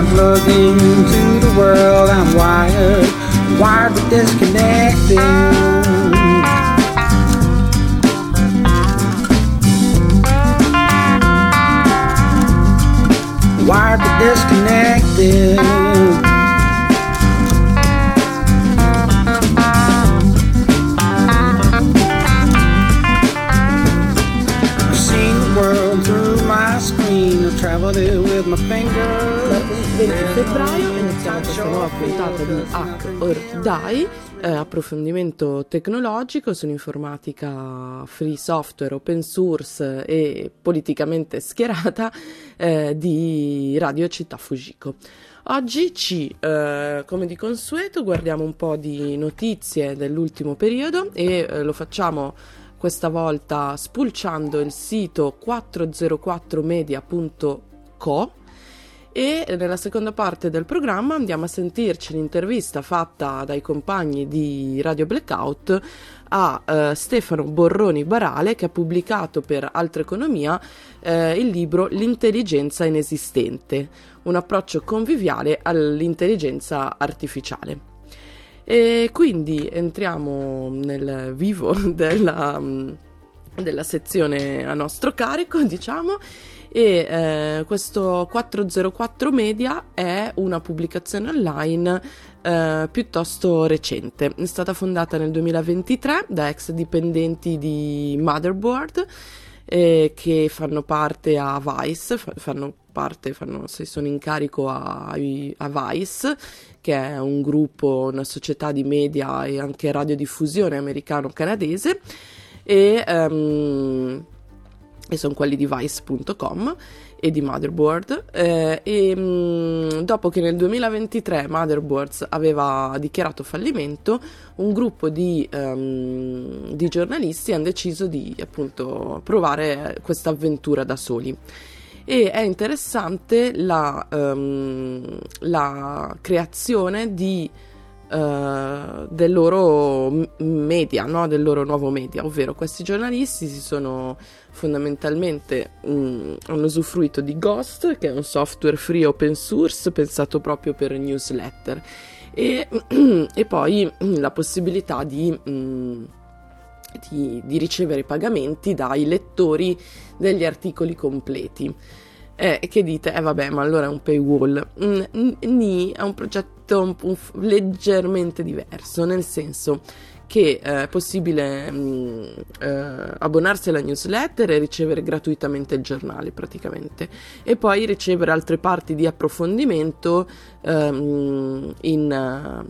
I'm plugged into the world, I'm wired, wired but disconnected. wired but disconnected. Puntata di Hack or Die, eh, approfondimento tecnologico sull'informatica free software, open source e politicamente schierata eh, di Radio Città Fujiko. Oggi ci, eh, come di consueto, guardiamo un po' di notizie dell'ultimo periodo e eh, lo facciamo questa volta spulciando il sito 404media.com Co e nella seconda parte del programma andiamo a sentirci l'intervista fatta dai compagni di Radio Blackout a uh, Stefano Borroni Barale che ha pubblicato per Altra Economia uh, il libro L'intelligenza inesistente, un approccio conviviale all'intelligenza artificiale. E quindi entriamo nel vivo della, della sezione a nostro carico, diciamo, e eh, questo 404 Media è una pubblicazione online eh, piuttosto recente. È stata fondata nel 2023 da ex dipendenti di Motherboard eh, che fanno parte a Vice, fanno parte, fanno, sono in carico a, a Vice, che è un gruppo, una società di media e anche radiodiffusione americano-canadese. E um, e sono quelli di Vice.com e di Motherboard eh, e mh, mm, dopo che nel 2023 Motherboards aveva dichiarato fallimento un gruppo di, um, di giornalisti hanno deciso di appunto provare questa avventura da soli e è interessante la, um, la creazione di Uh, del loro media, no? del loro nuovo media, ovvero questi giornalisti si sono fondamentalmente mm, hanno usufruito di Ghost, che è un software free open source pensato proprio per newsletter, e, e poi mm, la possibilità di, mm, di, di, ricevere pagamenti dai lettori degli articoli completi. Eh, che dite, eh vabbè, ma allora è un paywall. Ni è un progetto un, un, leggermente diverso, nel senso che eh, è possibile mh, mm, eh, abbonarsi alla newsletter e ricevere gratuitamente il giornale praticamente. E poi ricevere altre parti di approfondimento ehm, in,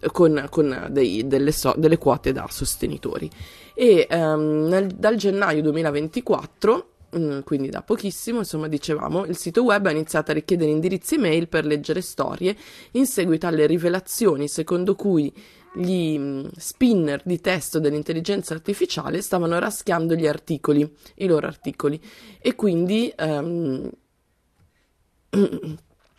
uh, con, con dei, delle, so, delle, quote da sostenitori. E um, nel, dal gennaio 2024 mm, quindi da pochissimo, insomma, dicevamo, il sito web ha iniziato a richiedere indirizzi email per leggere storie in seguito alle rivelazioni secondo cui gli mm, spinner di testo dell'intelligenza artificiale stavano raschiando gli articoli, i loro articoli, e quindi, um,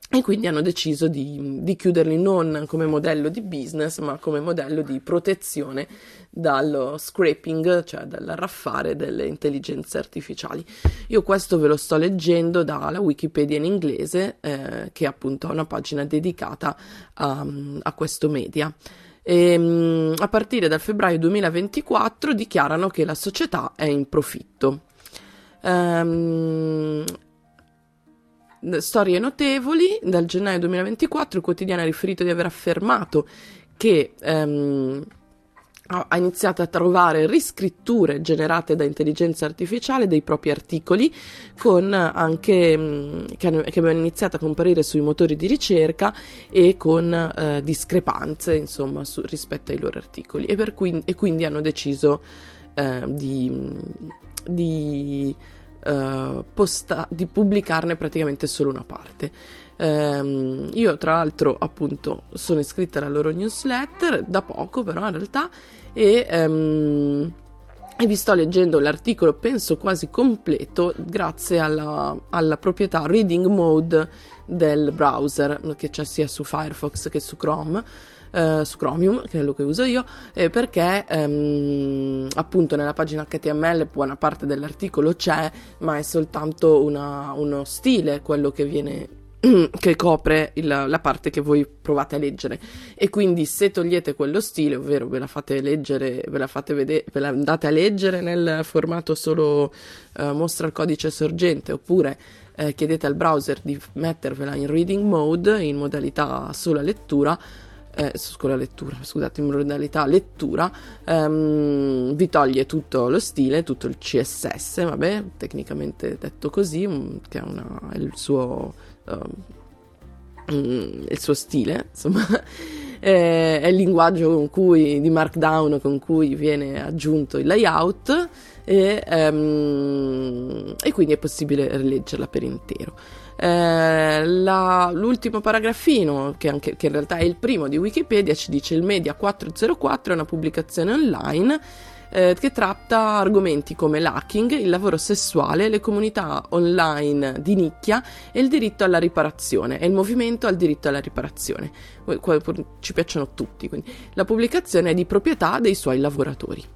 e quindi hanno deciso di, di, chiuderli non come modello di business, ma come modello di protezione dallo scraping, cioè dall'arraffare delle intelligenze artificiali. Io questo ve lo sto leggendo dalla Wikipedia in inglese, eh, che appunto ha una pagina dedicata a, a questo media e, ehm, a partire dal febbraio 2024 dichiarano che la società è in profitto. Um, storie notevoli, dal gennaio 2024 il quotidiano ha riferito di aver affermato che um, ha iniziato a trovare riscritture generate da intelligenza artificiale dei propri articoli con anche mm, che, hanno, avevano iniziato a comparire sui motori di ricerca e con eh, discrepanze insomma su, rispetto ai loro articoli. E, cui, e quindi hanno deciso eh, di, di, eh, posta, di pubblicarne praticamente solo una parte Um, io tra l'altro appunto sono iscritta alla loro newsletter da poco però in realtà e, um, e vi sto leggendo l'articolo penso quasi completo grazie alla, alla proprietà reading mode del browser che c'è sia su Firefox che su Chrome Uh, su Chromium, che è quello che uso io, eh, perché um, appunto nella pagina HTML buona parte dell'articolo c'è, ma è soltanto una, uno stile quello che viene che copre il, la parte che voi provate a leggere. E quindi se togliete quello stile ovvero ve la fate leggere ve la fate vedere ve la andate a leggere nel formato solo uh, mostra il codice sorgente oppure uh, chiedete al browser di mettervela in reading mode in modalità sola lettura eh, scuola lettura, scusate, in modalità lettura, ehm, vi toglie tutto lo stile, tutto il CSS, vabbè, tecnicamente detto così, che è, una, è il suo uh, il suo stile, insomma, è, è il linguaggio con cui, di Markdown con cui viene aggiunto il layout e, um, e quindi è possibile rileggerla per intero. Eh, la, l'ultimo paragrafino, che, anche, che in realtà è il primo di Wikipedia, ci dice il Media 404 è una pubblicazione online eh, che tratta argomenti come l'hacking, il lavoro sessuale, le comunità online di nicchia e il diritto alla riparazione e il movimento al diritto alla riparazione. Ci piacciono tutti, quindi la pubblicazione è di proprietà dei suoi lavoratori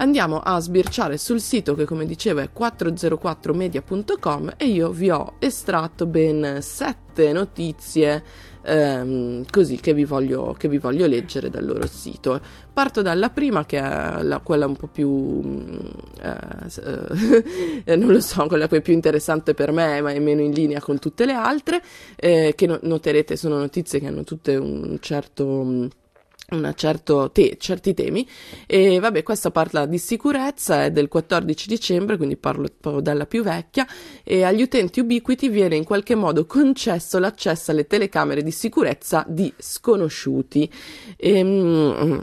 andiamo a sbirciare sul sito che come dicevo è 404media.com e io vi ho estratto ben sette notizie ehm, così che vi, voglio, che vi, voglio, leggere dal loro sito. Parto dalla prima che è la, quella un po' più eh, eh, non lo so, quella che è più interessante per me ma è meno in linea con tutte le altre eh, che no- noterete sono notizie che hanno tutte un certo Certo te- certi temi. E vabbè questa parla di sicurezza è del 14 dicembre quindi parlo po' dalla più vecchia e agli utenti Ubiquiti viene in qualche modo concesso l'accesso alle telecamere di sicurezza di sconosciuti. E, mm,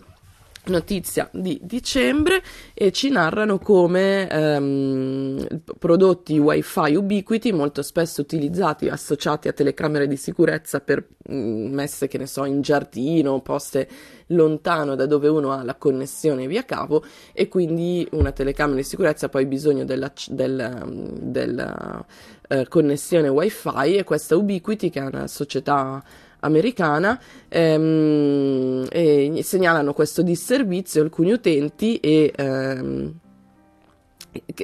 notizia di dicembre e ci narrano come ehm, prodotti wifi ubiquiti molto spesso utilizzati associati a telecamere di sicurezza per mh, mm, messe che ne so in giardino poste lontano da dove uno ha la connessione via cavo e quindi una telecamera di sicurezza poi ha bisogno della, della, della uh, connessione wifi e questa Ubiquiti che è una società americana ehm, e segnalano questo disservizio alcuni utenti e ehm,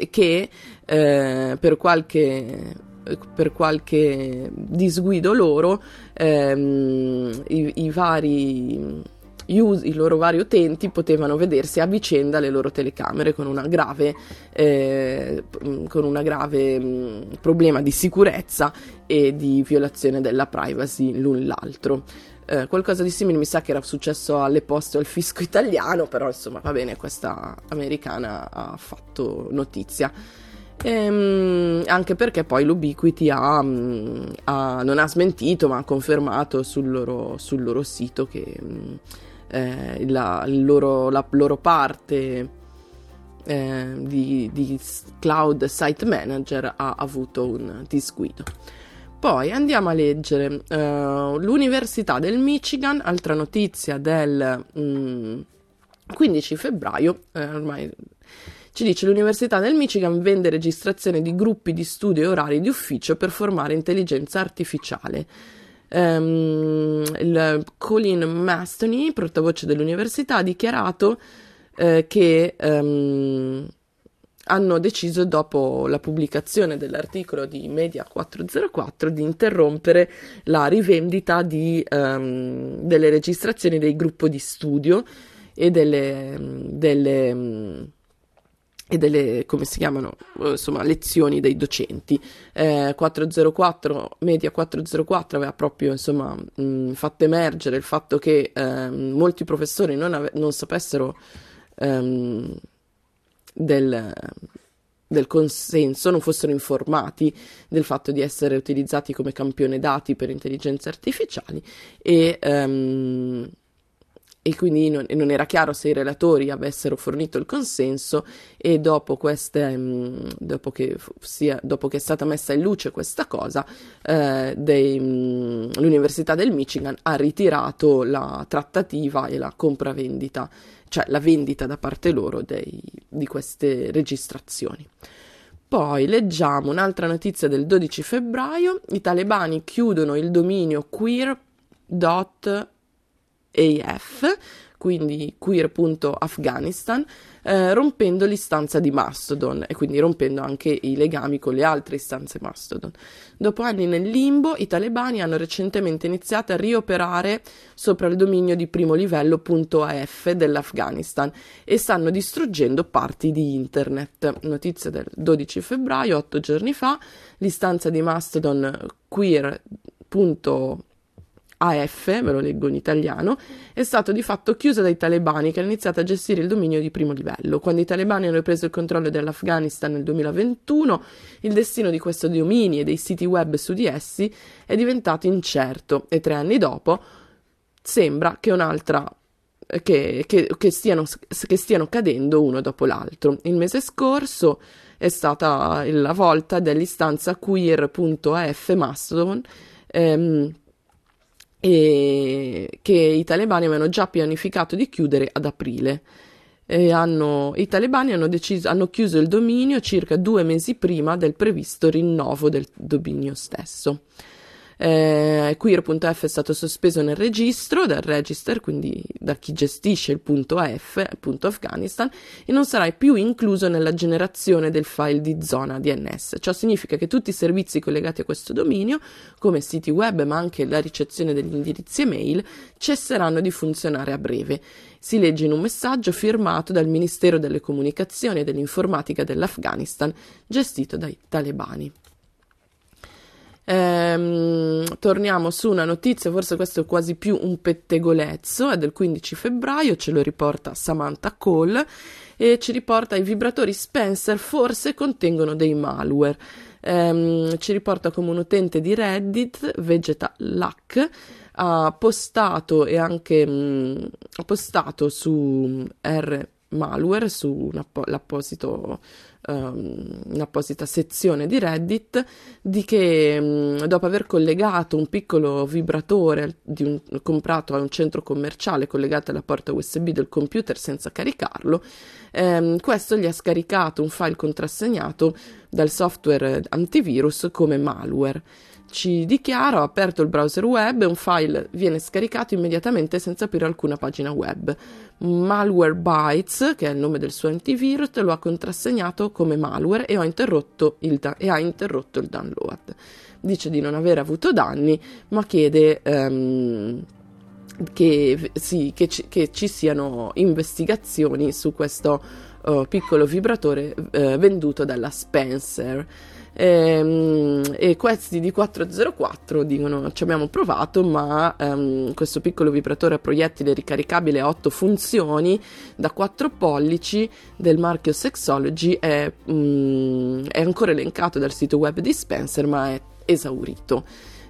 che eh, per qualche per qualche disguido loro ehm, i, i vari i loro vari utenti potevano vedersi a vicenda le loro telecamere con una grave, eh, con una grave mh, problema di sicurezza e di violazione della privacy l'un l'altro. Eh, qualcosa di simile mi sa che era successo alle poste al fisco italiano, però insomma va bene, questa americana ha fatto notizia. Ehm, anche perché poi l'Ubiquiti ha, ha, non ha smentito ma ha confermato sul loro, sul loro sito che eh, la, loro, la, loro, parte eh, di, di, Cloud Site Manager ha avuto un disguido. Poi andiamo a leggere uh, l'Università del Michigan, altra notizia del mm, 15 febbraio, eh, ormai ci dice l'Università del Michigan vende registrazione di gruppi di studio e orari di ufficio per formare intelligenza artificiale um, il Colin Mastony, portavoce dell'università, ha dichiarato eh, che um, hanno deciso dopo la pubblicazione dell'articolo di Media 404 di interrompere la rivendita di, um, delle registrazioni del gruppo di studio e delle, delle e delle, come si chiamano, eh, insomma, lezioni dei docenti. Eh, 404, Media 404 aveva proprio, insomma, mh, fatto emergere il fatto che eh, molti professori non, ave- non sapessero ehm, del, del consenso, non fossero informati del fatto di essere utilizzati come campione dati per intelligenze artificiali e... Um, e quindi non, non, era chiaro se i relatori avessero fornito il consenso e dopo, queste, mm, dopo, che, sia, dopo che, è stata messa in luce questa cosa, eh, dei, mm, l'Università del Michigan ha ritirato la trattativa e la compravendita, cioè la vendita da parte loro dei, di queste registrazioni. Poi leggiamo un'altra notizia del 12 febbraio, i talebani chiudono il dominio queer.com AF, quindi queer.afghanistan, eh, rompendo l'istanza di Mastodon e quindi rompendo anche i legami con le altre istanze Mastodon. Dopo anni nel limbo, i talebani hanno recentemente iniziato a rioperare sopra il dominio di primo livello .af dell'Afghanistan e stanno distruggendo parti di internet. Notizia del 12 febbraio, otto giorni fa, l'istanza di Mastodon queer.af AF, ve lo leggo in italiano, è stato di fatto chiusa dai talebani che hanno iniziato a gestire il dominio di primo livello. Quando i talebani hanno preso il controllo dell'Afghanistan nel 2021, il destino di questo dominio e dei siti web su di essi è diventato incerto e tre anni dopo sembra che un'altra che, che, che, stiano, che, stiano, cadendo uno dopo l'altro. Il mese scorso è stata la volta dell'istanza queer.af Mastodon ehm, e che i talebani avevano già pianificato di chiudere ad aprile. Hanno, I talebani hanno, deciso, hanno chiuso il dominio circa due mesi prima del previsto rinnovo del dominio stesso. Eh, Queer.f è stato sospeso nel registro, dal register, quindi da chi gestisce il punto .f, punto Afghanistan, e non sarà più incluso nella generazione del file di zona DNS. Ciò significa che tutti i servizi collegati a questo dominio, come siti web ma anche la ricezione degli indirizzi email, cesseranno di funzionare a breve. Si legge in un messaggio firmato dal Ministero delle Comunicazioni e dell'Informatica dell'Afghanistan, gestito dai talebani. Ehm, torniamo su una notizia, forse questo è quasi più un pettegolezzo, è del 15 febbraio, ce lo riporta Samantha Cole e ci riporta i vibratori Spencer forse contengono dei malware. Ehm, ci riporta come un utente di Reddit, Vegeta Luck, ha postato e anche mh, mm, ha postato su R malware, su l'apposito um, un'apposita sezione di Reddit di che um, dopo aver collegato un piccolo vibratore un, comprato a un centro commerciale collegato alla porta USB del computer senza caricarlo, um, questo gli ha scaricato un file contrassegnato dal software antivirus come malware ci dichiara, ho aperto il browser web e un file viene scaricato immediatamente senza aprire alcuna pagina web. Malwarebytes, che è il nome del suo antivirus, lo ha contrassegnato come malware e, da- e ha interrotto il download. Dice di non aver avuto danni, ma chiede um, che, sì, che, ci, che, ci, siano investigazioni su questo uh, piccolo vibratore uh, venduto dalla Spencer. Ehm, e questi di 404 dicono ci abbiamo provato ma ehm, questo piccolo vibratore a proiettile ricaricabile a 8 funzioni da 4 pollici del marchio Sexology è, mm, è ancora elencato dal sito web di Spencer ma è esaurito.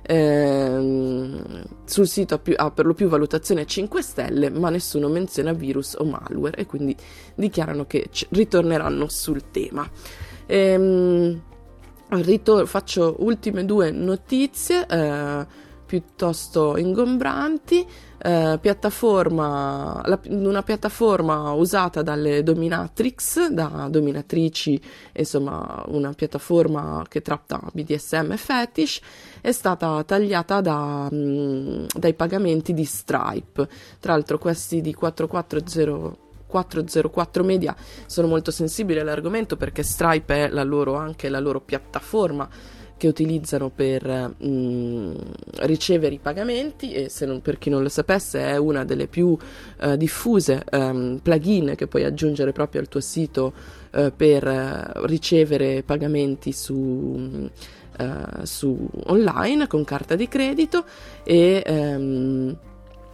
Ehm, sul sito ha, più, ha, per lo più valutazione 5 stelle ma nessuno menziona virus o malware e quindi dichiarano che ritorneranno sul tema. Ehm, Ritor- faccio ultime due notizie eh, piuttosto ingombranti. Eh, piattaforma, la, una piattaforma usata dalle dominatrix, da dominatrici, insomma una piattaforma che tratta BDSM e fetish, è stata tagliata da, mh, mm, dai pagamenti di Stripe. Tra l'altro questi di 440 404 Media. Sono molto sensibili all'argomento perché Stripe è la loro, anche la loro piattaforma che utilizzano per mh, mm, ricevere i pagamenti e non, per chi non lo sapesse è una delle più uh, diffuse um, plugin che puoi aggiungere proprio al tuo sito uh, per uh, ricevere pagamenti su, su, online con carta di credito e um,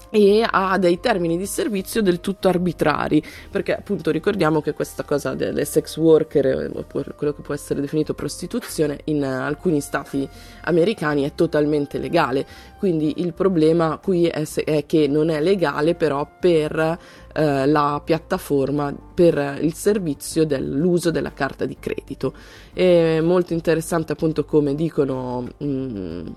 e ha dei termini di servizio del tutto arbitrari, perché appunto ricordiamo che questa cosa delle sex worker, quello che può essere definito prostituzione, in alcuni stati americani è totalmente legale, quindi il problema qui è, se, è che non è legale però per eh, la piattaforma, per il servizio dell'uso della carta di credito. È molto interessante appunto come dicono... Mh, mm,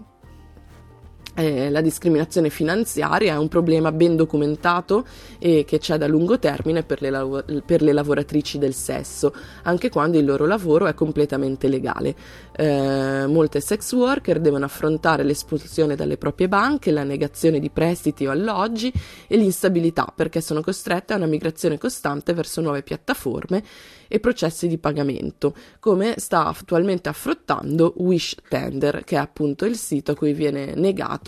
eh, la discriminazione finanziaria è un problema ben documentato e che c'è da lungo termine per le, lav- per le, lavoratrici del sesso, anche quando il loro lavoro è completamente legale. Eh, molte sex worker devono affrontare l'espulsione dalle proprie banche, la negazione di prestiti o alloggi e l'instabilità perché sono costrette a una migrazione costante verso nuove piattaforme e processi di pagamento, come sta attualmente affrontando Wish Tender, che è appunto il sito a cui viene negato,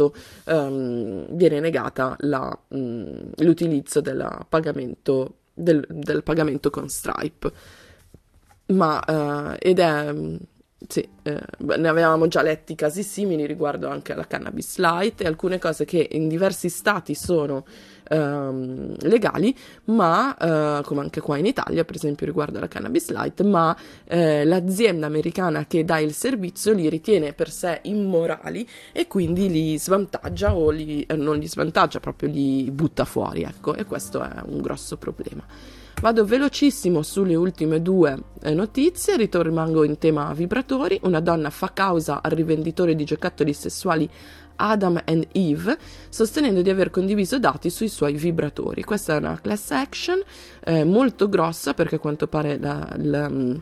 um, viene negata la, um, l'utilizzo pagamento, del, del, pagamento con Stripe. Ma, uh, ed è sì, eh, ne avevamo già letti casi simili riguardo anche alla cannabis light e alcune cose che in diversi stati sono ehm, legali, ma eh, come anche qua in Italia, per esempio riguardo alla cannabis light, ma eh, l'azienda americana che dà il servizio li ritiene per sé immorali e quindi li svantaggia o li, eh, non li svantaggia, proprio li butta fuori, ecco, e questo è un grosso problema. Vado velocissimo sulle ultime due eh, notizie, rimango in tema vibratori. Una donna fa causa al rivenditore di giocattoli sessuali Adam and Eve, sostenendo di aver condiviso dati sui suoi vibratori. Questa è una class action eh, molto grossa perché a quanto pare la, la, mm,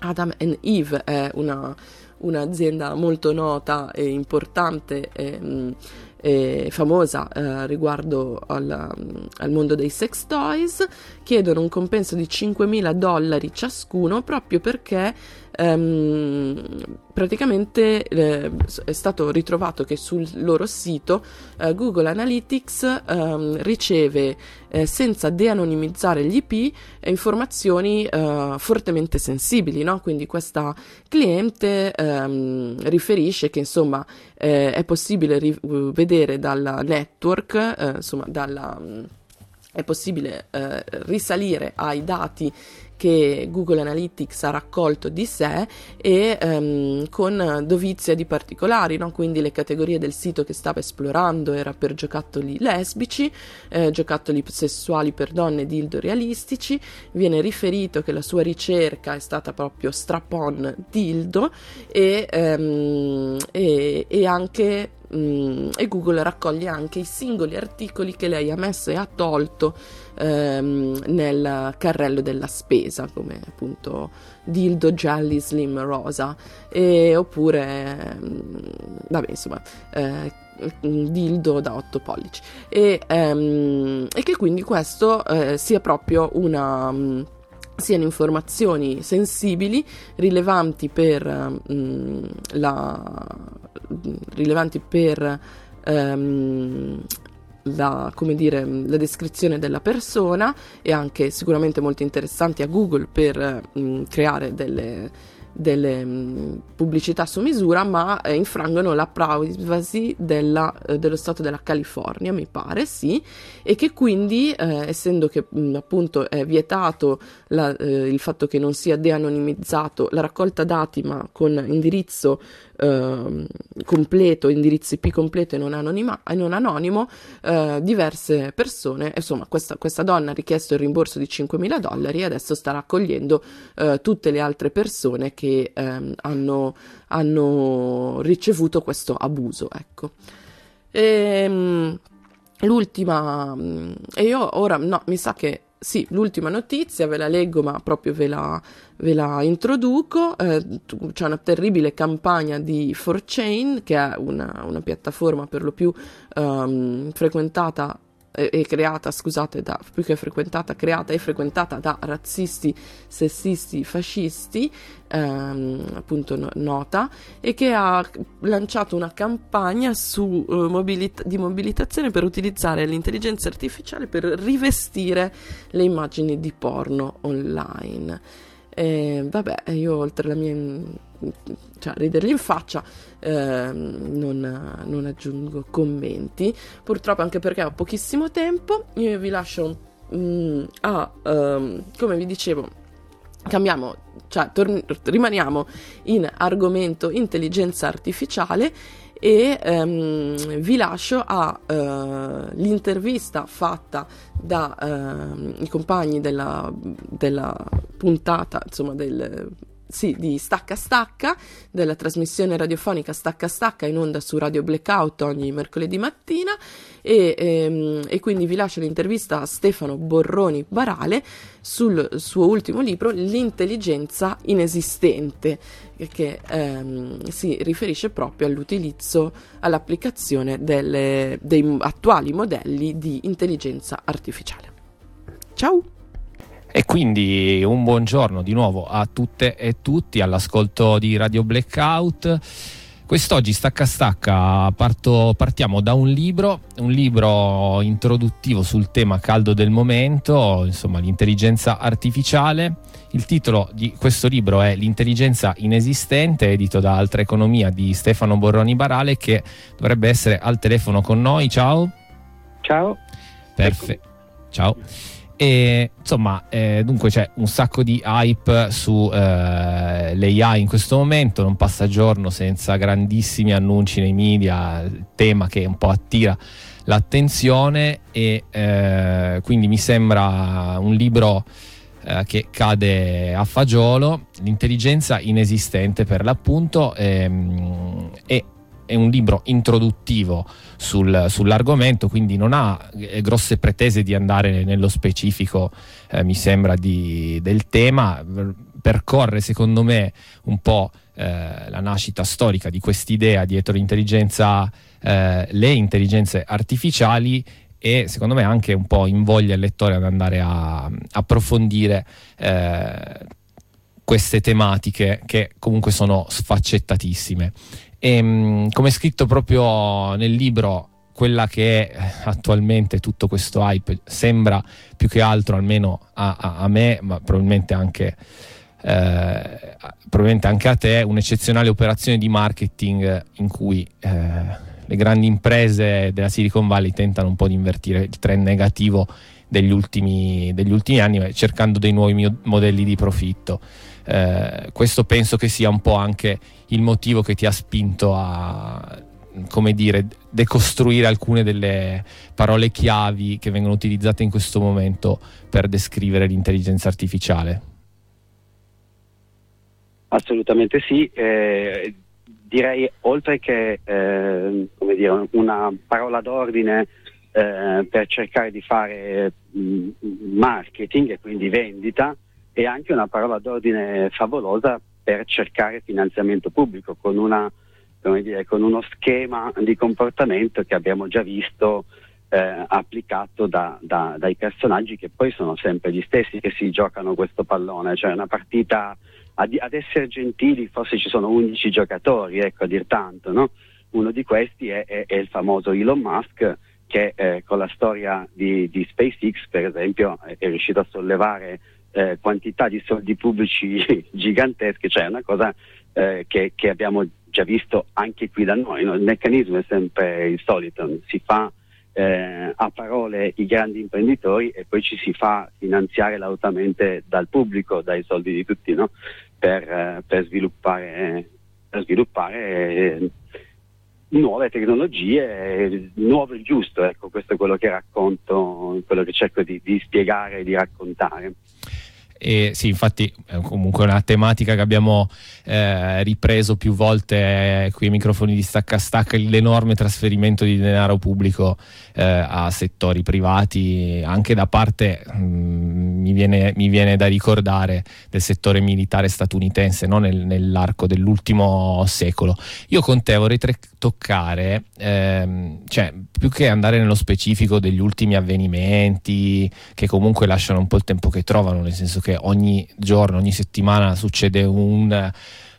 Adam and Eve è una, un'azienda molto nota e importante. E, mm, eh, famosa eh, riguardo al, al, mondo dei sex toys, chiedono un compenso di 5.000 dollari ciascuno proprio perché ehm, praticamente eh, è stato ritrovato che sul loro sito eh, Google Analytics ehm, riceve eh, senza de-anonimizzare gli IP informazioni eh, fortemente sensibili, no? quindi questa cliente ehm, riferisce che insomma eh, è possibile ri- vedere dal network, eh, insomma dalla è possibile eh, risalire ai dati che Google Analytics ha raccolto di sé e ehm, con dovizia di particolari, no? quindi le categorie del sito che stava esplorando era per giocattoli lesbici, eh, giocattoli sessuali per donne dildo realistici, viene riferito che la sua ricerca è stata proprio strap-on dildo e, ehm, e, e anche mm, e Google raccoglie anche i singoli articoli che lei ha messo e ha tolto ehm, nel carrello della spesa, come appunto dildo jelly slim rosa, e, oppure, ehm, vabbè, insomma, eh, dildo da 8 pollici. E, ehm, e che quindi questo eh, sia proprio una siano informazioni sensibili, rilevanti per, um, la, rilevanti per um, la, dire, la, descrizione della persona e anche sicuramente molto interessanti a Google per um, creare delle, delle mh, pubblicità su misura, ma eh, infrangono la privacy della, eh, dello Stato della California, mi pare, sì, e che quindi, eh, essendo che mh, appunto è vietato la, eh, il fatto che non sia de-anonimizzato la raccolta dati, ma con indirizzo eh, completo, indirizzo IP completo e non, anonima, e non anonimo, eh, diverse persone, insomma questa, questa, donna ha richiesto il rimborso di 5.000 dollari e adesso sta raccogliendo eh, tutte le altre persone che ehm, hanno, hanno, ricevuto questo abuso. Ecco. E, ehm, l'ultima, e io ora no, mi sa che sì, l'ultima notizia ve la leggo, ma proprio ve la, ve la introduco. Eh, c'è una terribile campagna di 4chain, che è una, una piattaforma per lo più um, frequentata e creata, scusate, da, più che frequentata, creata e frequentata da razzisti, sessisti, fascisti, ehm, appunto no, nota, e che ha lanciato una campagna su, uh, mobilita- di mobilitazione per utilizzare l'intelligenza artificiale per rivestire le immagini di porno online. E, vabbè, io oltre la mia cioè ridergli in faccia, eh, non, non, aggiungo commenti, purtroppo anche perché ho pochissimo tempo, io vi lascio mm, a, um, come vi dicevo, cambiamo, cioè torn- rimaniamo in argomento intelligenza artificiale e um, vi lascio all'intervista uh, fatta dai uh, compagni della, della puntata, insomma del sì, di Stacca Stacca, della trasmissione radiofonica Stacca Stacca in onda su Radio Blackout ogni mercoledì mattina e, ehm, e quindi vi lascio l'intervista a Stefano Borroni Barale sul suo ultimo libro L'intelligenza inesistente che ehm, si riferisce proprio all'utilizzo, all'applicazione delle, dei attuali modelli di intelligenza artificiale. Ciao! E quindi un buongiorno di nuovo a tutte e tutti all'ascolto di Radio Blackout. Quest'oggi stacca stacca parto, partiamo da un libro, un libro introduttivo sul tema caldo del momento, insomma l'intelligenza artificiale. Il titolo di questo libro è L'intelligenza inesistente, edito da Altra Economia di Stefano Borroni Barale che dovrebbe essere al telefono con noi. Ciao. Ciao. Perfetto. Ciao. E insomma, eh, dunque c'è un sacco di hype su eh, l'AI in questo momento, non passa giorno senza grandissimi annunci nei media, tema che un po' attira l'attenzione e eh, quindi mi sembra un libro eh, che cade a fagiolo, l'intelligenza inesistente per l'appunto ehm, e è un libro introduttivo sul, sull'argomento, quindi non ha eh, grosse pretese di andare nello specifico, eh, mi sembra, di, del tema. Percorre, secondo me, un po' eh, la nascita storica di quest'idea dietro l'intelligenza, eh, le intelligenze artificiali e secondo me anche un po' invoglia il lettore ad andare a, a approfondire eh, queste tematiche che comunque sono sfaccettatissime. E, ehm, come scritto proprio nel libro, quella che è attualmente tutto questo hype sembra più che altro, almeno a, a, a me, ma probabilmente anche, eh, probabilmente anche, a te, un'eccezionale operazione di marketing in cui eh, le grandi imprese della Silicon Valley tentano un po' di invertire il trend negativo degli ultimi, degli ultimi anni, cercando dei nuovi modelli di profitto. Eh, questo penso che sia un po' anche il motivo che ti ha spinto a come dire, decostruire alcune delle parole chiavi che vengono utilizzate in questo momento per descrivere l'intelligenza artificiale. Assolutamente sì, eh, direi oltre che eh, dire, una parola d'ordine eh, per cercare di fare mh, mm, marketing e quindi vendita, e anche una parola d'ordine favolosa per cercare finanziamento pubblico con, una, dire, con uno schema di comportamento che abbiamo già visto eh, applicato da, da, dai personaggi che poi sono sempre gli stessi che si giocano questo pallone, cioè una partita ad, ad essere gentili forse ci sono 11 giocatori, ecco a dir tanto, no? uno di questi è, è, è, il famoso Elon Musk che eh, con la storia di, di SpaceX per esempio è, è riuscito a sollevare eh, quantità di soldi pubblici gigantesche, cioè una cosa eh, che, che, abbiamo già visto anche qui da noi. No? Il meccanismo è sempre il solito, si fa eh, a parole i grandi imprenditori e poi ci si fa finanziare lautamente dal pubblico, dai soldi di tutti, no? per, eh, per, sviluppare, per sviluppare eh, nuove tecnologie, nuovo e giusto, ecco, questo è quello che racconto, quello che cerco di, di spiegare e di raccontare. E sì, infatti è comunque una tematica che abbiamo eh, ripreso più volte eh, qui ai microfoni di stacca stacca, l'enorme trasferimento di denaro pubblico eh, a settori privati, anche da parte, mh, mm, mi, viene, mi, viene, da ricordare, del settore militare statunitense no? Nel, nell'arco dell'ultimo secolo. Io con te vorrei tre- toccare, ehm, cioè più che andare nello specifico degli ultimi avvenimenti che comunque lasciano un po' il tempo che trovano, nel senso che ogni giorno, ogni settimana succede un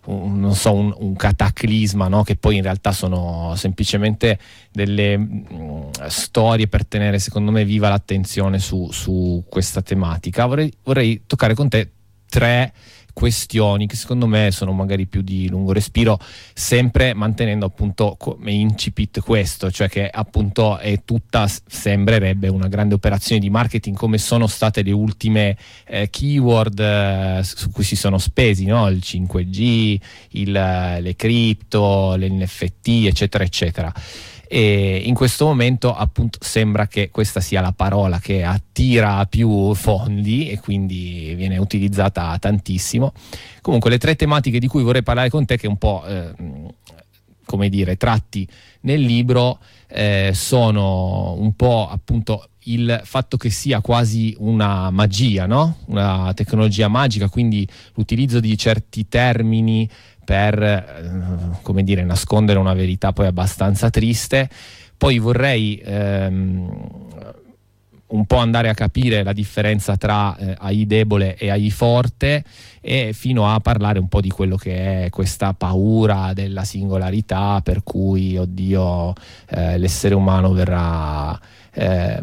un, so, un, un cataclisma, no? che poi in realtà sono semplicemente delle mh, mm, storie per tenere, secondo me, viva l'attenzione su, su questa tematica. Vorrei, vorrei toccare con te tre questioni che secondo me sono magari più di lungo respiro, sempre mantenendo appunto come incipit questo, cioè che appunto è tutta, sembrerebbe una grande operazione di marketing come sono state le ultime eh, keyword eh, su cui si sono spesi, no? il 5G, il, le cripto, le NFT, eccetera, eccetera. E in questo momento appunto sembra che questa sia la parola che attira più fondi e quindi viene utilizzata tantissimo. Comunque le tre tematiche di cui vorrei parlare con te che un po' eh, come dire tratti nel libro eh, sono un po' appunto il fatto che sia quasi una magia, no? una tecnologia magica, quindi l'utilizzo di certi termini per eh, come dire, nascondere una verità poi abbastanza triste. Poi vorrei ehm, un po' andare a capire la differenza tra eh, AI debole e AI forte e fino a parlare un po' di quello che è questa paura della singolarità per cui, oddio, eh, l'essere umano verrà eh,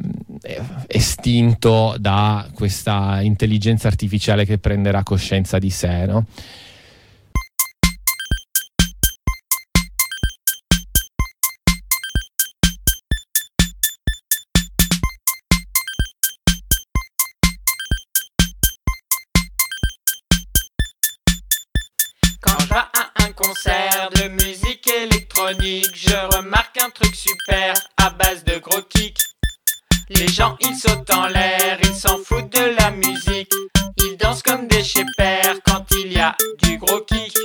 estinto da questa intelligenza artificiale che prenderà coscienza di sé. No? Concert de musique électronique, je remarque un truc super à base de gros kicks. Les gens ils sautent en l'air, ils s'en foutent de la musique. Ils dansent comme des chépères quand il y a du gros kick.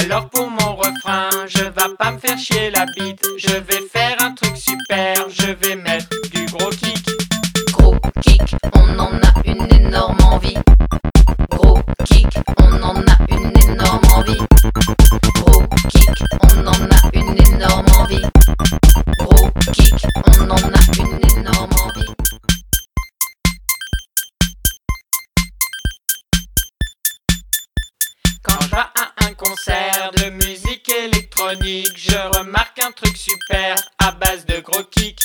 Alors pour mon refrain, je vais pas me faire chier la bite. Je vais faire un truc super, je vais mettre du gros kick. Gros kick, on en a une énorme envie. De musique électronique, je remarque un truc super à base de gros kicks.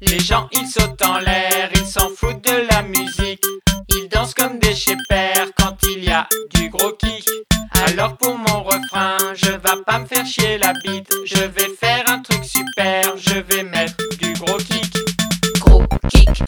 Les gens ils sautent en l'air, ils s'en foutent de la musique. Ils dansent comme des chépères quand il y a du gros kick. Alors pour mon refrain, je vais pas me faire chier la bite. Je vais faire un truc super, je vais mettre du gros kick. Gros kick,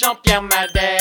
Jean-Pierre Madère,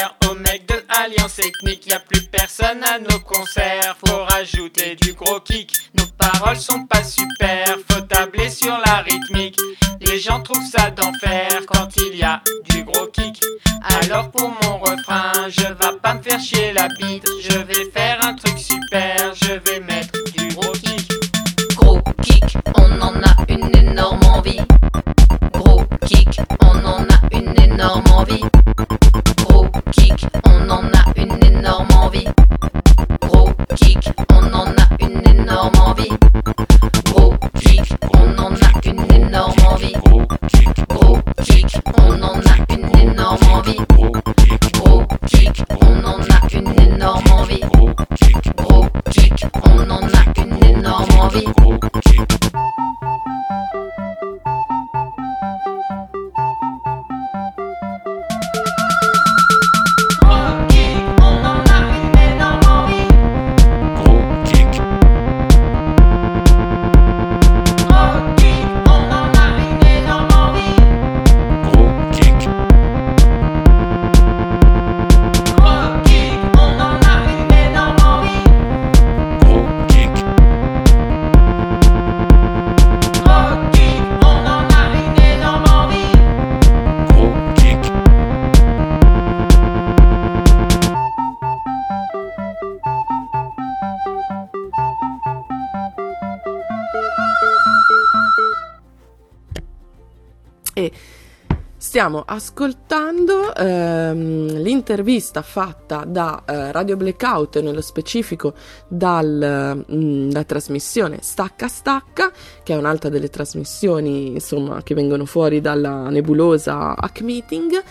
stiamo ascoltando ehm, l'intervista fatta da eh, Radio Blackout e nello specifico dal, mm, trasmissione Stacca Stacca che è un'altra delle trasmissioni insomma che vengono fuori dalla nebulosa Hack Meeting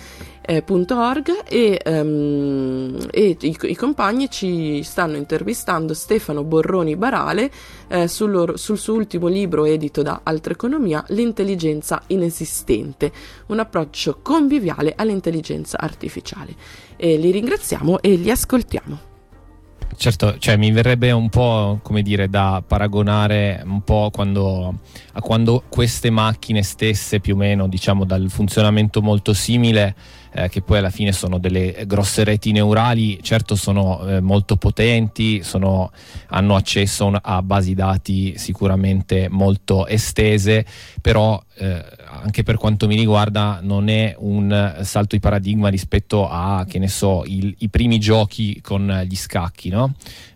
eh, e, ehm, e i, i compagni ci stanno intervistando Stefano Borroni Barale eh, sul, loro- sul suo ultimo libro edito da Altra Economia, L'intelligenza inesistente, un approccio conviviale all'intelligenza artificiale. E li ringraziamo e li ascoltiamo. Certo, cioè mi verrebbe un po' come dire da paragonare un po' quando, a quando queste macchine stesse più o meno diciamo dal funzionamento molto simile eh, che poi alla fine sono delle grosse reti neurali, certo sono eh, molto potenti, sono, hanno accesso a basi dati sicuramente molto estese, però eh, anche per quanto mi riguarda non è un salto di paradigma rispetto a, che ne so, il, i primi giochi con gli scacchi, no?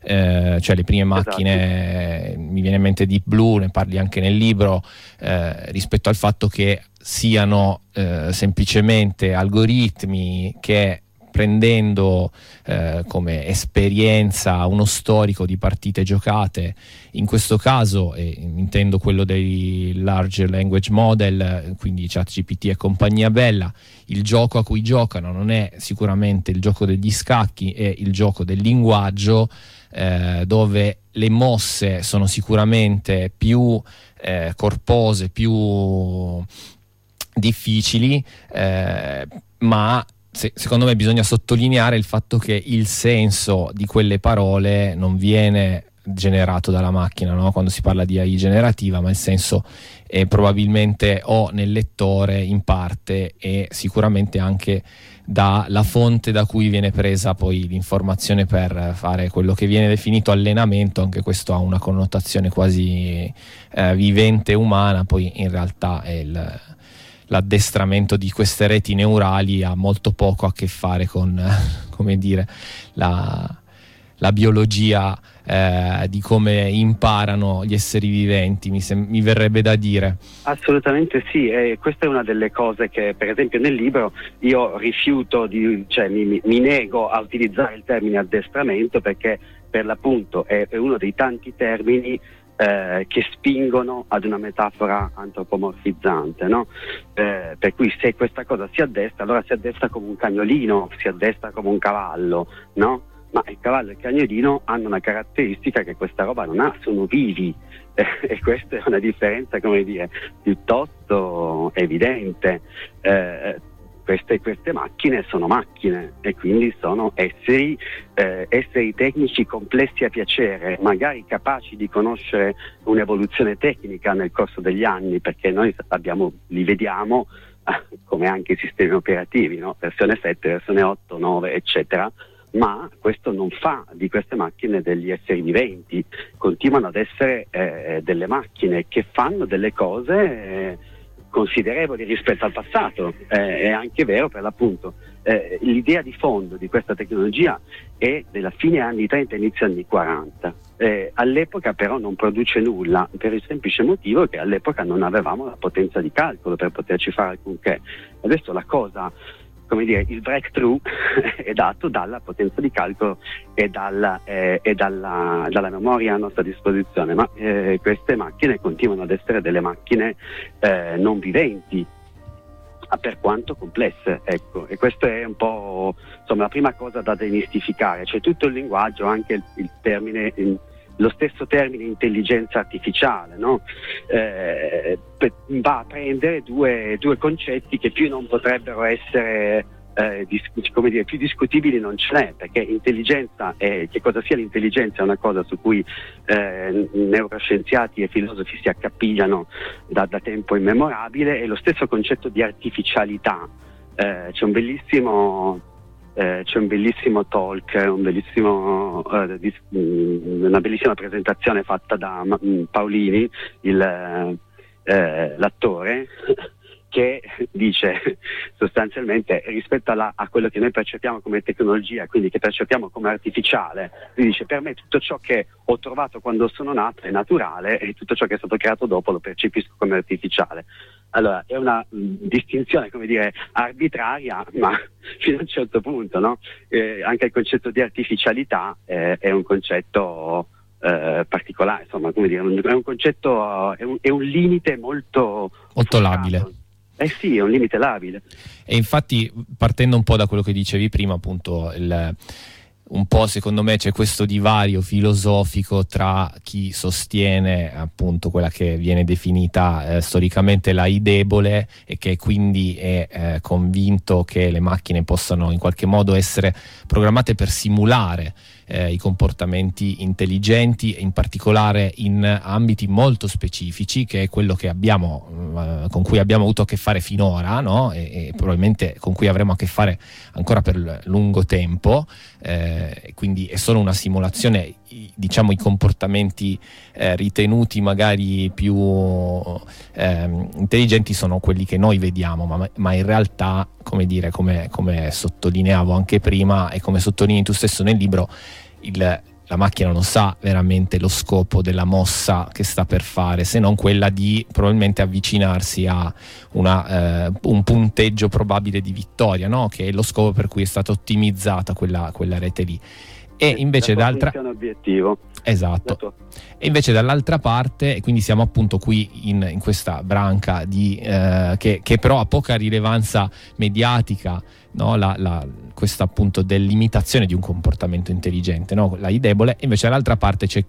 Eh, cioè le prime esatto. macchine, esatto. mi viene in mente Deep Blue, ne parli anche nel libro, eh, rispetto al fatto che siano eh, semplicemente algoritmi che prendendo eh, come esperienza uno storico di partite giocate, in questo caso eh, intendo quello dei large language model, quindi ChatGPT e compagnia bella, il gioco a cui giocano non è sicuramente il gioco degli scacchi, è il gioco del linguaggio eh, dove le mosse sono sicuramente più eh, corpose, più difficili, eh, ma se, secondo me bisogna sottolineare il fatto che il senso di quelle parole non viene generato dalla macchina no? quando si parla di AI generativa, ma il senso è probabilmente o nel lettore in parte e sicuramente anche dalla fonte da cui viene presa poi l'informazione per fare quello che viene definito allenamento, anche questo ha una connotazione quasi eh, vivente umana, poi in realtà è il, l'addestramento di queste reti neurali ha molto poco a che fare con, come dire, la, la biologia eh, di come imparano gli esseri viventi, mi, sem- mi verrebbe da dire. Assolutamente sì, e questa è una delle cose che per esempio nel libro io rifiuto, di, cioè mi, mi nego a utilizzare il termine addestramento perché per l'appunto è, è uno dei tanti termini eh, che spingono ad una metafora antropomorfizzante, no? eh, per cui se questa cosa si addestra, allora si addestra come un cagnolino, si addestra come un cavallo, no? ma il cavallo e il cagnolino hanno una caratteristica che questa roba non ha, sono vivi e questa è una differenza, come dire, piuttosto evidente. Eh, queste, queste, macchine sono macchine e quindi sono esseri, eh, esseri, tecnici complessi a piacere, magari capaci di conoscere un'evoluzione tecnica nel corso degli anni, perché noi abbiamo, li vediamo eh, come anche i sistemi operativi, no? versione 7, versione 8, 9, eccetera. Ma questo non fa di queste macchine degli esseri viventi, continuano ad essere eh, delle macchine che fanno delle cose eh, considerevoli rispetto al passato. Eh, è anche vero per l'appunto. Eh, l'idea di fondo di questa tecnologia è della fine anni 30 inizio anni 40. Eh, all'epoca però non produce nulla per il semplice motivo che all'epoca non avevamo la potenza di calcolo per poterci fare alcunché. Adesso la cosa come dire, il breakthrough è dato dalla potenza di calcolo e, dalla, eh, e dalla, dalla, memoria a nostra disposizione, ma eh, queste macchine continuano ad essere delle macchine eh, non viventi, per quanto complesse, ecco, e questa è un po' insomma, la prima cosa da demistificare, cioè tutto il linguaggio, anche il, il termine lo stesso termine intelligenza artificiale, no? eh, va a prendere due, due, concetti che più non potrebbero essere eh, dis- dire, più discutibili non ce n'è, perché intelligenza è, che cosa sia l'intelligenza è una cosa su cui eh, neuroscienziati e filosofi si accapigliano da, da tempo immemorabile e lo stesso concetto di artificialità. Eh, c'è un bellissimo eh, c'è un bellissimo talk, un bellissimo, eh, dis- mm, una bellissima presentazione fatta da mm, Paolini, il, eh, l'attore, che dice sostanzialmente rispetto alla, a quello che noi percepiamo come tecnologia, quindi che percepiamo come artificiale, lui dice per me tutto ciò che ho trovato quando sono nato è naturale e tutto ciò che è stato creato dopo lo percepisco come artificiale. Allora, è una mh, mm, distinzione, come dire, arbitraria, ma fino a un certo punto, no? eh, anche il concetto di artificialità eh, è un concetto eh, particolare, insomma, come dire, è un concetto, è un, è un limite molto... Molto labile. Eh sì, è un limite labile. E infatti, partendo un po' da quello che dicevi prima, appunto, il un po' secondo me c'è questo divario filosofico tra chi sostiene appunto quella che viene definita eh, storicamente la I debole e che quindi è eh, convinto che le macchine possano in qualche modo essere programmate per simulare eh, i comportamenti intelligenti, in particolare in ambiti molto specifici, che è quello che abbiamo, eh, con cui abbiamo avuto a che fare finora no? e, e, probabilmente con cui avremo a che fare ancora per lungo tempo. Eh, quindi è solo una simulazione, diciamo i comportamenti eh, ritenuti magari più ehm, intelligenti sono quelli che noi vediamo, ma, ma in realtà, come dire, come, come sottolineavo anche prima e come sottolinei tu stesso nel libro, il, la macchina non sa veramente lo scopo della mossa che sta per fare, se non quella di probabilmente avvicinarsi a una, eh, un punteggio probabile di vittoria, no? che è lo scopo per cui è stata ottimizzata quella, quella rete lì. E invece d'altra... obiettivo. Esatto. E invece dall'altra parte, e quindi siamo appunto qui in, in questa branca di, eh, che, che, però ha poca rilevanza mediatica, no? la, la, questa appunto dell'imitazione di un comportamento intelligente, no? la I debole, invece dall'altra parte c'è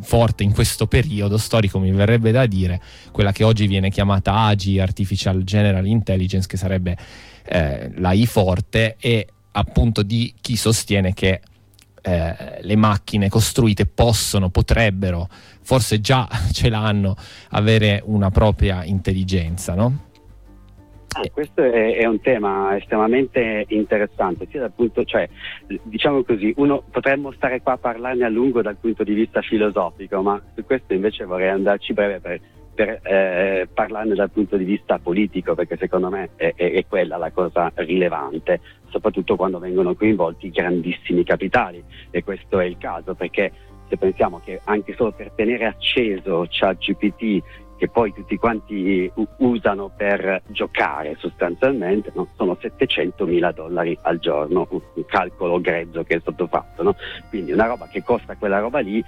forte in questo periodo storico, mi verrebbe da dire, quella che oggi viene chiamata AGI, Artificial General Intelligence, che sarebbe eh, la I forte, e appunto di chi sostiene che eh, le macchine costruite possono, potrebbero, forse già ce l'hanno, avere una propria intelligenza, no? Ah, questo è, è, un tema estremamente interessante, sia dal punto, cioè, diciamo così, uno potremmo stare qua a parlarne a lungo dal punto di vista filosofico, ma su questo invece vorrei andarci breve per, per eh, parlarne dal punto di vista politico, perché secondo me è, è, è, quella la cosa rilevante, soprattutto quando vengono coinvolti grandissimi capitali e questo è il caso perché se pensiamo che anche solo per tenere acceso ChatGPT che poi tutti quanti usano per giocare sostanzialmente, no? sono 700 mila dollari al giorno, un calcolo grezzo che è stato fatto. No? Quindi una roba che costa quella roba lì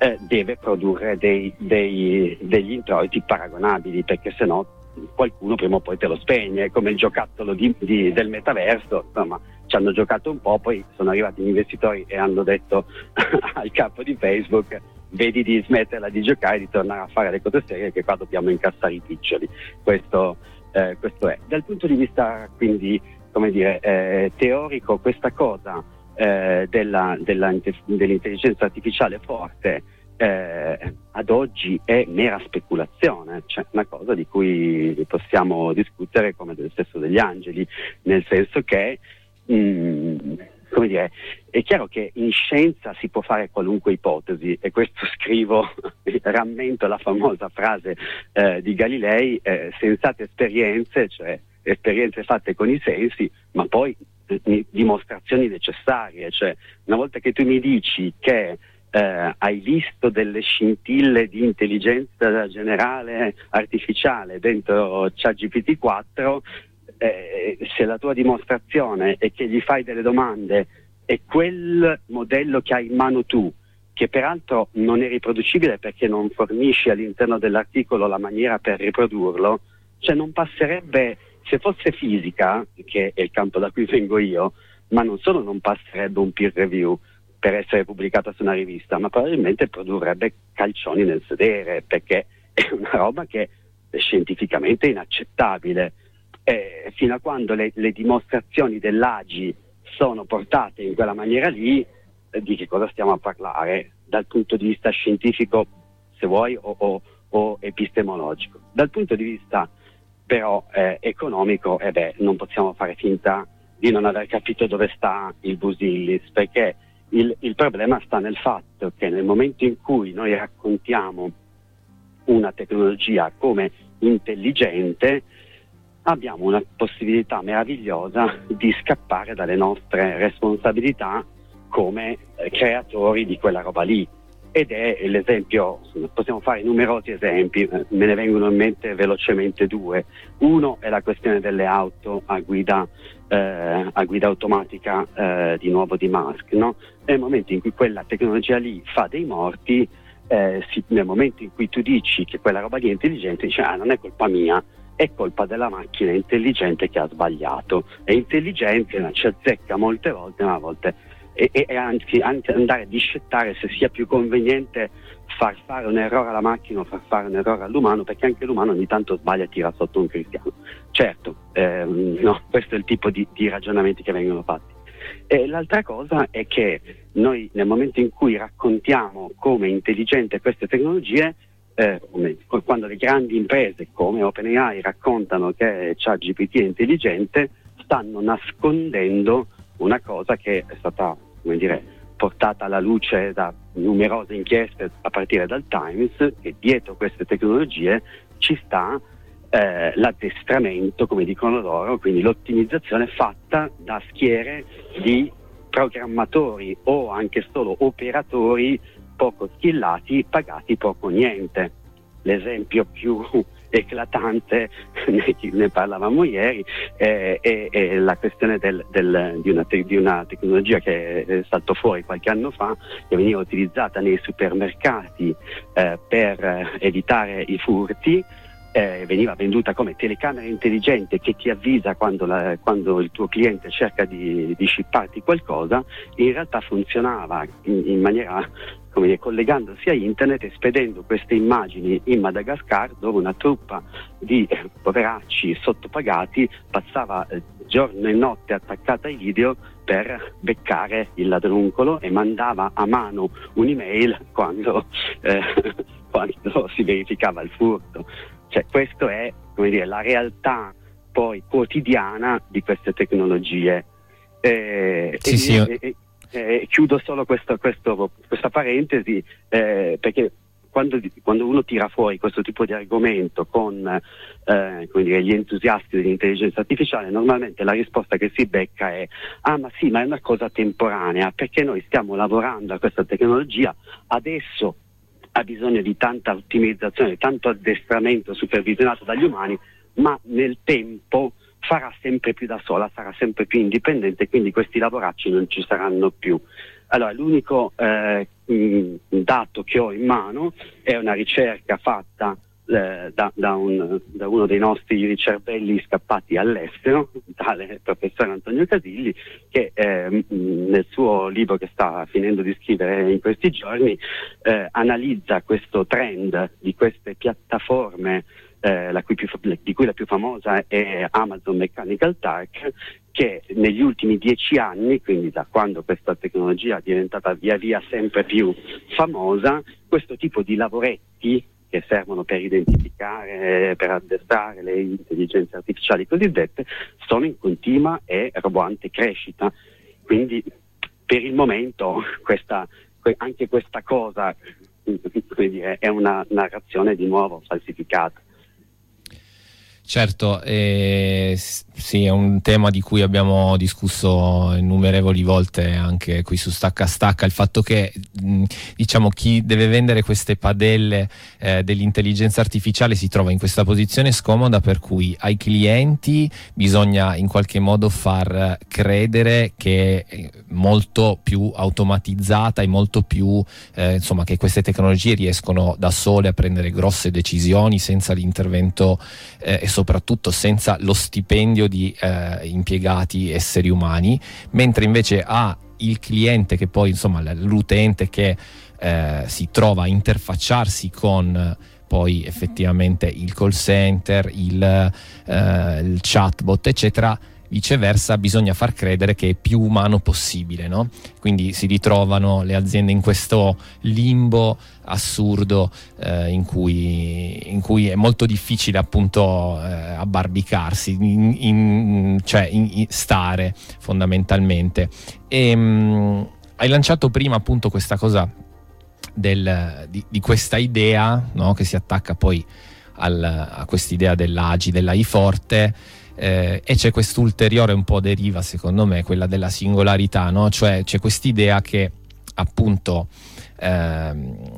eh, deve produrre dei, dei, degli introiti paragonabili, perché se no qualcuno prima o poi te lo spegne, come il giocattolo di, di, del metaverso, insomma ci hanno giocato un po', poi sono arrivati gli investitori e hanno detto al capo di Facebook vedi di smetterla di giocare e di tornare a fare le cose serie che qua dobbiamo incassare i piccioli. Questo, eh, questo è. Dal punto di vista quindi, come dire, eh, teorico, questa cosa eh, della, della, dell'intelligenza artificiale forte eh, ad oggi è mera speculazione, cioè una cosa di cui possiamo discutere come del stesso degli angeli, nel senso che mh, mm, come dire, è chiaro che in scienza si può fare qualunque ipotesi e questo scrivo, rammento la famosa frase eh, di Galilei, eh, sensate esperienze, cioè esperienze fatte con i sensi, ma poi eh, dimostrazioni necessarie, cioè una volta che tu mi dici che eh, hai visto delle scintille di intelligenza generale artificiale dentro ChatGPT 4, eh, se la tua dimostrazione è che gli fai delle domande e quel modello che hai in mano tu, che peraltro non è riproducibile perché non fornisci all'interno dell'articolo la maniera per riprodurlo, cioè non passerebbe, se fosse fisica, che è il campo da cui vengo io, ma non solo non passerebbe un peer review per essere pubblicata su una rivista, ma probabilmente produrrebbe calcioni nel sedere, perché è una roba che è scientificamente inaccettabile eh, fino a quando le, le, dimostrazioni dell'AGI sono portate in quella maniera lì, eh, di che cosa stiamo a parlare dal punto di vista scientifico, se vuoi, o, o, o epistemologico. Dal punto di vista però eh, economico, eh beh, non possiamo fare finta di non aver capito dove sta il Busillis, perché il, il problema sta nel fatto che nel momento in cui noi raccontiamo una tecnologia come intelligente, abbiamo una possibilità meravigliosa di scappare dalle nostre responsabilità come eh, creatori di quella roba lì. Ed è l'esempio, possiamo fare numerosi esempi, eh, me ne vengono in mente velocemente due. Uno è la questione delle auto a guida, eh, a guida automatica eh, di nuovo di Musk. No? Nel momento in cui quella tecnologia lì fa dei morti, eh, si, nel momento in cui tu dici che quella roba lì è intelligente, dici ah non è colpa mia, è colpa della macchina intelligente che ha sbagliato. È intelligente, ci azzecca molte volte, ma a volte e, e anzi, anzi andare a discettare se sia più conveniente far fare un errore alla macchina o far fare un errore all'umano, perché anche l'umano ogni tanto sbaglia e tira sotto un cristiano. Certo, ehm, no, questo è il tipo di, di ragionamenti che vengono fatti. E l'altra cosa è che noi nel momento in cui raccontiamo come intelligente queste tecnologie, eh, quando le grandi imprese come OpenAI raccontano che ChatGPT è intelligente, stanno nascondendo una cosa che è stata, come dire, portata alla luce da numerose inchieste a partire dal Times, che dietro queste tecnologie ci sta eh, l'addestramento, come dicono loro, quindi l'ottimizzazione fatta da schiere di programmatori o anche solo operatori poco skillati, pagati poco niente. L'esempio più eclatante, ne parlavamo ieri, eh, è, è, la questione del, del, di, una di, una tecnologia che è saltata fuori qualche anno fa, che veniva utilizzata nei supermercati eh, per evitare i furti eh, veniva venduta come telecamera intelligente che ti avvisa quando, la, quando il tuo cliente cerca di, di shipparti qualcosa, in realtà funzionava in, in maniera dire, collegandosi a internet e spedendo queste immagini in Madagascar dove una truppa di eh, poveracci sottopagati passava eh, giorno e notte attaccata ai video per beccare il ladruncolo e mandava a mano un'email quando, eh, quando si verificava il furto. Cioè, questa è dire, la realtà poi quotidiana di queste tecnologie. Eh, sì, e, sì. E, e, chiudo solo questo, questo, questa parentesi eh, perché quando, quando, uno tira fuori questo tipo di argomento con eh, dire, gli entusiasti dell'intelligenza artificiale, normalmente la risposta che si becca è ah ma sì, ma è una cosa temporanea, perché noi stiamo lavorando a questa tecnologia, adesso ha bisogno di tanta ottimizzazione, tanto addestramento supervisionato dagli umani, ma nel tempo farà sempre più da sola, sarà sempre più indipendente, quindi questi lavoracci non ci saranno più. Allora, l'unico eh, dato che ho in mano è una ricerca fatta eh, da, da, un, da, uno dei nostri cervelli scappati all'estero, tale professore Antonio Casilli, che eh, nel suo libro che sta finendo di scrivere in questi giorni eh, analizza questo trend di queste piattaforme eh, cui più, di cui la più famosa è Amazon Mechanical Turk, che negli ultimi dieci anni, quindi da quando questa tecnologia è diventata via via sempre più famosa, questo tipo di lavoretti che servono per identificare, per addestrare le intelligenze artificiali cosiddette, sono in continua e roboante crescita. Quindi per il momento questa, anche questa cosa dire, è una narrazione di nuovo falsificata. Certo, eh, sì, è un tema di cui abbiamo discusso innumerevoli volte anche qui su Stacca Stacca, il fatto che diciamo chi deve vendere queste padelle eh, dell'intelligenza artificiale si trova in questa posizione scomoda per cui ai clienti bisogna in qualche modo far credere che è molto più automatizzata e molto più eh, insomma che queste tecnologie riescono da sole a prendere grosse decisioni senza l'intervento eh, soprattutto senza lo stipendio di eh, impiegati esseri umani, mentre invece ha il cliente che poi insomma l'utente che eh, si trova a interfacciarsi con poi effettivamente il call center, il, eh, il chatbot eccetera viceversa bisogna far credere che è più umano possibile, no? quindi si ritrovano le aziende in questo limbo assurdo eh, in, cui, in, cui, è molto difficile appunto eh, abbarbicarsi, in, in, cioè stare fondamentalmente. E, mh, mm, hai lanciato prima appunto questa cosa del, di, di, questa idea no? che si attacca poi al, a quest'idea dell'AGI, dell'AI forte eh, e c'è quest'ulteriore un po' deriva secondo me, quella della singolarità, no? cioè c'è quest'idea che appunto ehm,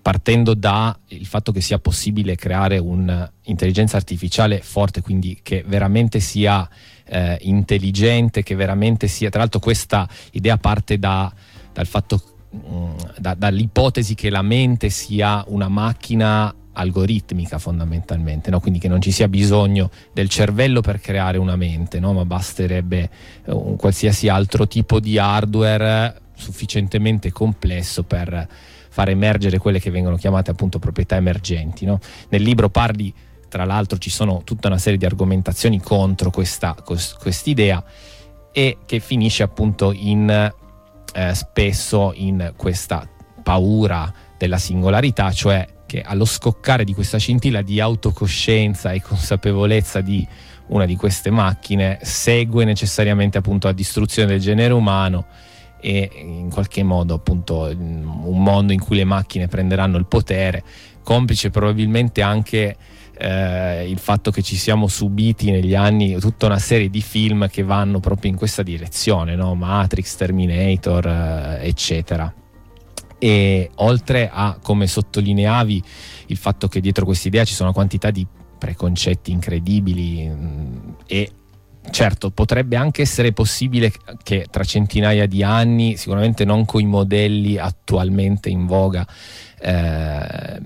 partendo dal fatto che sia possibile creare un'intelligenza artificiale forte, quindi che veramente sia eh, intelligente, che veramente sia, tra l'altro questa idea parte da, dal fatto, mh, mm, da, dall'ipotesi che la mente sia una macchina algoritmica fondamentalmente, no? quindi che non ci sia bisogno del cervello per creare una mente, no? ma basterebbe eh, un qualsiasi altro tipo di hardware sufficientemente complesso per far emergere quelle che vengono chiamate appunto proprietà emergenti. No? Nel libro parli, tra l'altro ci sono tutta una serie di argomentazioni contro questa idea e che finisce appunto in eh, spesso in questa paura della singolarità, cioè che allo scoccare di questa scintilla di autocoscienza e consapevolezza di una di queste macchine segue necessariamente appunto la distruzione del genere umano e in qualche modo appunto un mondo in cui le macchine prenderanno il potere, complice probabilmente anche eh, il fatto che ci siamo subiti negli anni tutta una serie di film che vanno proprio in questa direzione, no? Matrix, Terminator, eh, eccetera. E oltre a, come sottolineavi, il fatto che dietro questa idea ci sono quantità di preconcetti incredibili mh, mm, e certo potrebbe anche essere possibile che tra centinaia di anni, sicuramente non con i modelli attualmente in voga, eh,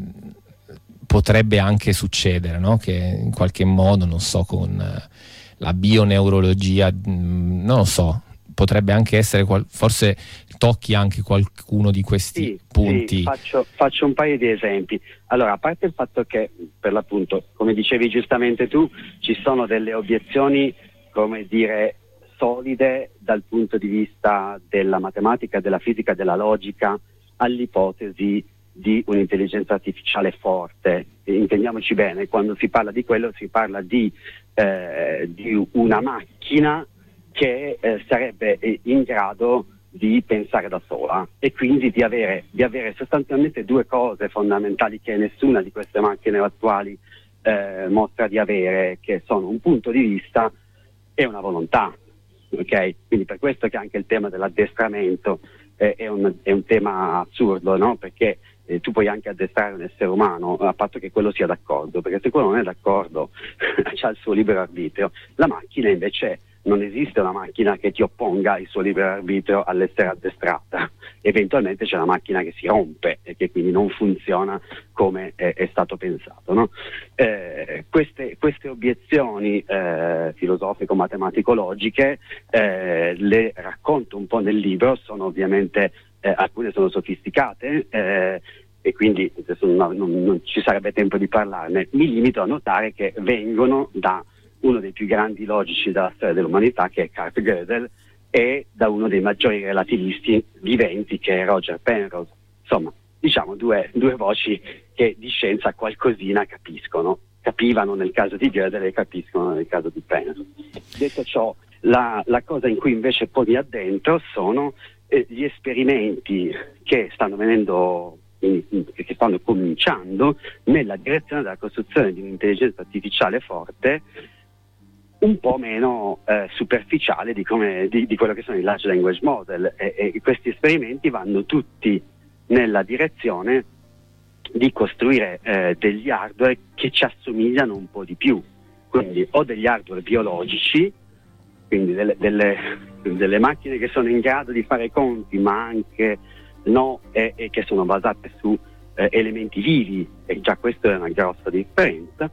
potrebbe anche succedere no? che in qualche modo, non so, con la bioneurologia, mm, non lo so, potrebbe anche essere, qual- forse tocchi anche qualcuno di questi sì, punti. Sì, faccio, faccio, un paio di esempi. Allora, a parte il fatto che, per l'appunto, come dicevi giustamente tu, ci sono delle obiezioni come dire, solide dal punto di vista della matematica, della fisica, della logica all'ipotesi di un'intelligenza artificiale forte. Intendiamoci bene, quando si parla di quello si parla di, eh, di una macchina che eh, sarebbe in grado di pensare da sola e quindi di avere, di avere, sostanzialmente due cose fondamentali che nessuna di queste macchine attuali eh, mostra di avere, che sono un punto di vista è una volontà. Okay? Quindi per questo che anche il tema dell'addestramento eh, è, un, è, un, tema assurdo, no? perché eh, tu puoi anche addestrare un essere umano a patto che quello sia d'accordo, perché se quello non è d'accordo ha il suo libero arbitrio. La macchina invece non esiste una macchina che ti opponga il suo libero arbitrio all'essere addestrata. Eventualmente c'è una macchina che si rompe e che quindi non funziona come è, è stato pensato. No? Eh, queste, queste, obiezioni eh, filosofico-matematico-logiche eh, le racconto un po' nel libro, sono ovviamente eh, alcune sono sofisticate eh, e quindi non, non, non ci sarebbe tempo di parlarne. Mi limito a notare che vengono da uno dei più grandi logici della storia dell'umanità, che è Kurt Gödel, e da uno dei maggiori relativisti viventi, che è Roger Penrose. Insomma, diciamo due, due voci che di scienza qualcosina capiscono. Capivano nel caso di Gödel e capiscono nel caso di Penrose. Detto ciò, la, la cosa in cui invece poi addentro sono eh, gli esperimenti che stanno venendo che stanno cominciando nella direzione della costruzione di un'intelligenza artificiale forte un po' meno eh, superficiale di, come, di, di, quello che sono i large language model. E, e, questi esperimenti vanno tutti nella direzione di costruire eh, degli hardware che ci assomigliano un po' di più, quindi o degli hardware biologici, quindi delle, delle, delle macchine che sono in grado di fare conti ma anche no e, e che sono basate su eh, elementi vivi e già questa è una grossa differenza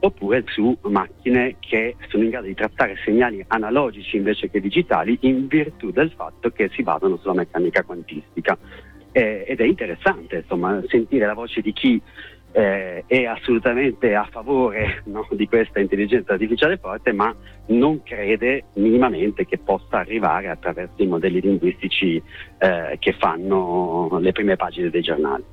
oppure su macchine che sono in grado di trattare segnali analogici invece che digitali in virtù del fatto che si basano sulla meccanica quantistica. Eh, ed è interessante insomma, sentire la voce di chi eh, è assolutamente a favore no, di questa intelligenza artificiale forte, ma non crede minimamente che possa arrivare attraverso i modelli linguistici eh, che fanno le prime pagine dei giornali.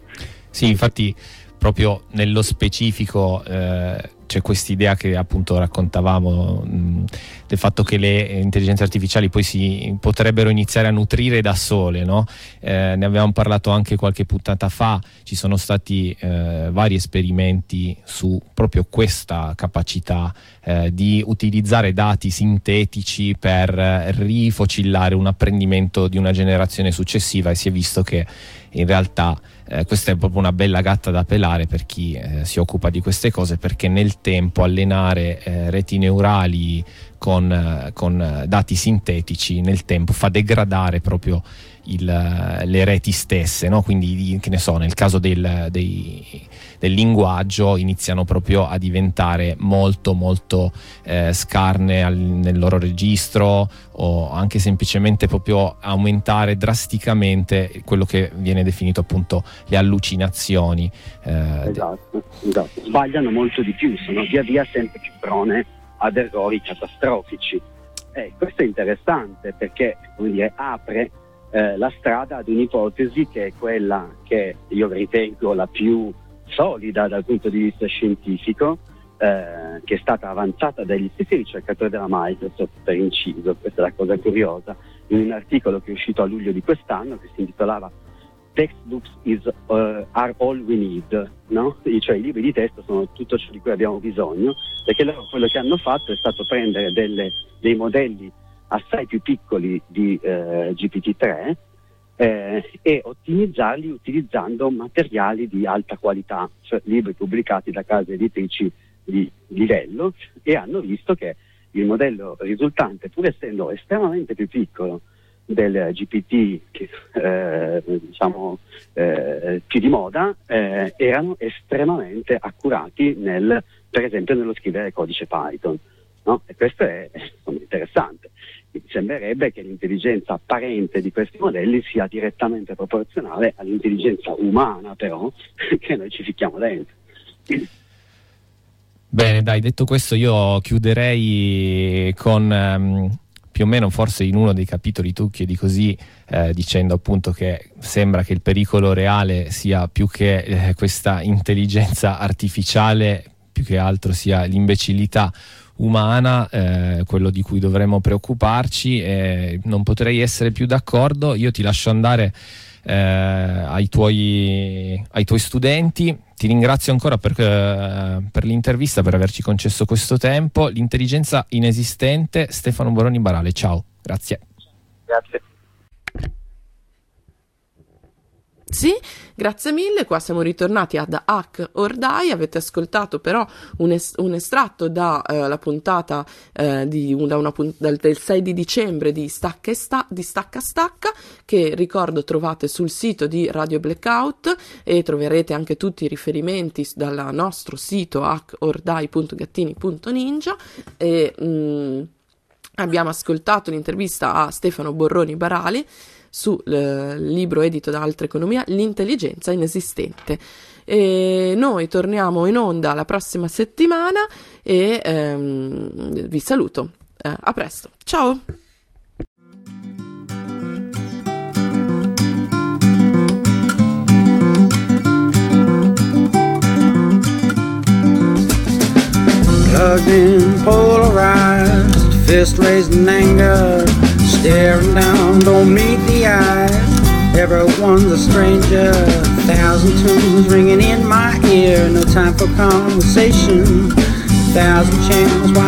Sì, infatti proprio nello specifico eh, c'è quest'idea che appunto raccontavamo mh, del fatto che le intelligenze artificiali poi si potrebbero iniziare a nutrire da sole, no? eh, ne avevamo parlato anche qualche puntata fa, ci sono stati eh, vari esperimenti su proprio questa capacità eh, di utilizzare dati sintetici per rifocillare un apprendimento di una generazione successiva e si è visto che in realtà eh, questa è proprio una bella gatta da pelare per chi eh, si occupa di queste cose perché nel tempo allenare eh, reti neurali con, eh, con dati sintetici nel tempo fa degradare proprio il, le reti stesse, no? quindi che ne so, nel caso del, dei, del linguaggio iniziano proprio a diventare molto molto eh, scarne al, nel loro registro o anche semplicemente proprio aumentare drasticamente quello che viene definito appunto le allucinazioni. Eh, esatto, esatto, sbagliano molto di più, sono via via sempre più prone ad errori catastrofici. Eh, questo è interessante perché dire, apre eh, la strada ad un'ipotesi che è quella che io ritengo la più solida dal punto di vista scientifico, eh, che è stata avanzata dagli stessi ricercatori della Microsoft per inciso, questa è la cosa curiosa, in un articolo che è uscito a luglio di quest'anno che si intitolava Textbooks is, uh, are all we need, no? cioè i libri di testo sono tutto ciò di cui abbiamo bisogno, perché loro quello che hanno fatto è stato prendere delle, dei modelli assai più piccoli di eh, GPT-3 eh, e ottimizzarli utilizzando materiali di alta qualità, cioè libri pubblicati da case editrici di livello e hanno visto che il modello risultante, pur essendo estremamente più piccolo del GPT che, eh, diciamo, eh, più di moda, eh, erano estremamente accurati nel, per esempio nello scrivere codice Python. No? E questo è interessante sembrerebbe che l'intelligenza apparente di questi modelli sia direttamente proporzionale all'intelligenza umana, però, che noi ci ficchiamo dentro. Bene, dai, detto questo io chiuderei con um, più o meno forse in uno dei capitoli tu chiedi così, eh, dicendo appunto che sembra che il pericolo reale sia più che eh, questa intelligenza artificiale, più che altro sia l'imbecillità umana, eh, quello di cui dovremmo preoccuparci. Eh, non potrei essere più d'accordo. Io ti lascio andare eh, ai, tuoi, ai, tuoi, studenti. Ti ringrazio ancora per, eh, per, l'intervista, per averci concesso questo tempo. L'intelligenza inesistente, Stefano Boroni Barale. Ciao, grazie. Grazie. Sì, grazie mille. Qua siamo ritornati ad Hack or Die. Avete ascoltato però un, es- un estratto dalla eh, puntata eh, di, da una punt- dal, del 6 di dicembre di Stacca, sta- di Stacca Stacca, che ricordo trovate sul sito di Radio Blackout e troverete anche tutti i riferimenti dal nostro sito hackordie.gattini.ninja. E, mh, mm, abbiamo ascoltato l'intervista a Stefano Borroni Barali sul eh, libro edito da Altra Economia, L'intelligenza inesistente. E noi torniamo in onda la prossima settimana e ehm, vi saluto. Eh, a presto. Ciao! Plugged in, polarized, fist raised in anger. Staring down, don't meet the eyes. Everyone's a stranger. Thousand tunes ringing in my ear. No time for conversation. Thousand channels wide